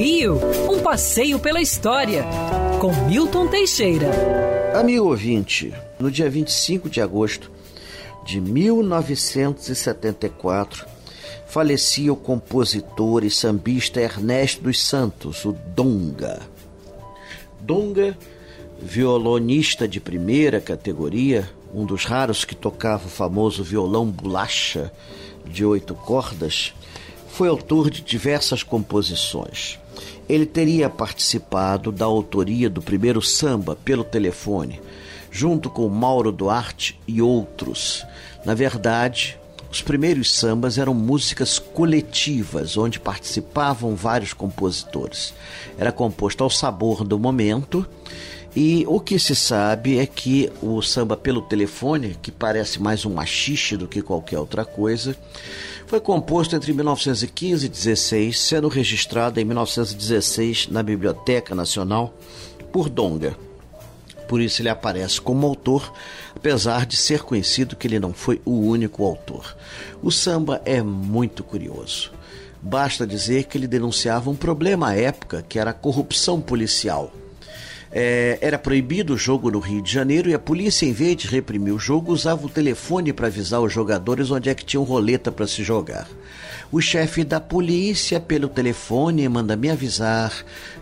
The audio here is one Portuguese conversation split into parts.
Rio, um passeio pela história, com Milton Teixeira. Amigo ouvinte, no dia 25 de agosto de 1974, falecia o compositor e sambista Ernesto dos Santos, o Donga. Donga, violonista de primeira categoria, um dos raros que tocava o famoso violão bolacha de oito cordas, foi autor de diversas composições. Ele teria participado da autoria do primeiro samba pelo telefone, junto com Mauro Duarte e outros. Na verdade, os primeiros sambas eram músicas coletivas, onde participavam vários compositores. Era composto ao sabor do momento e o que se sabe é que o samba pelo telefone, que parece mais um machixe do que qualquer outra coisa, foi composto entre 1915 e 16, sendo registrado em 1916 na Biblioteca Nacional por Donga. Por isso ele aparece como autor, apesar de ser conhecido que ele não foi o único autor. O samba é muito curioso. Basta dizer que ele denunciava um problema à época, que era a corrupção policial. É, era proibido o jogo no Rio de Janeiro e a polícia, em vez de reprimir o jogo, usava o telefone para avisar os jogadores onde é que tinham roleta para se jogar. O chefe da polícia, pelo telefone, manda me avisar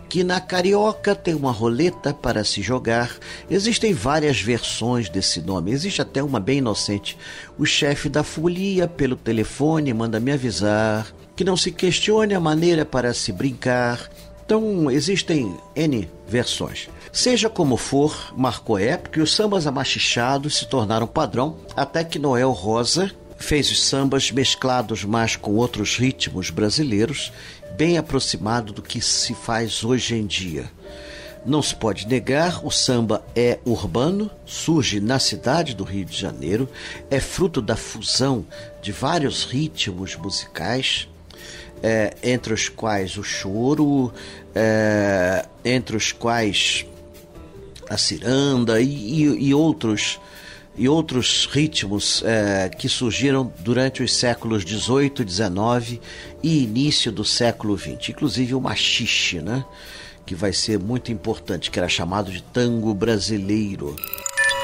que na Carioca tem uma roleta para se jogar. Existem várias versões desse nome, existe até uma bem inocente. O chefe da folia, pelo telefone, manda me avisar que não se questione a maneira para se brincar. Então, existem N versões. Seja como for, marcou época e os sambas amachichados se tornaram padrão até que Noel Rosa fez os sambas mesclados mais com outros ritmos brasileiros, bem aproximado do que se faz hoje em dia. Não se pode negar, o samba é urbano, surge na cidade do Rio de Janeiro, é fruto da fusão de vários ritmos musicais, é, entre os quais o choro, é, entre os quais a ciranda e, e, e outros e outros ritmos é, que surgiram durante os séculos 18, 19 e início do século 20, inclusive o machixe, né? que vai ser muito importante, que era chamado de tango brasileiro.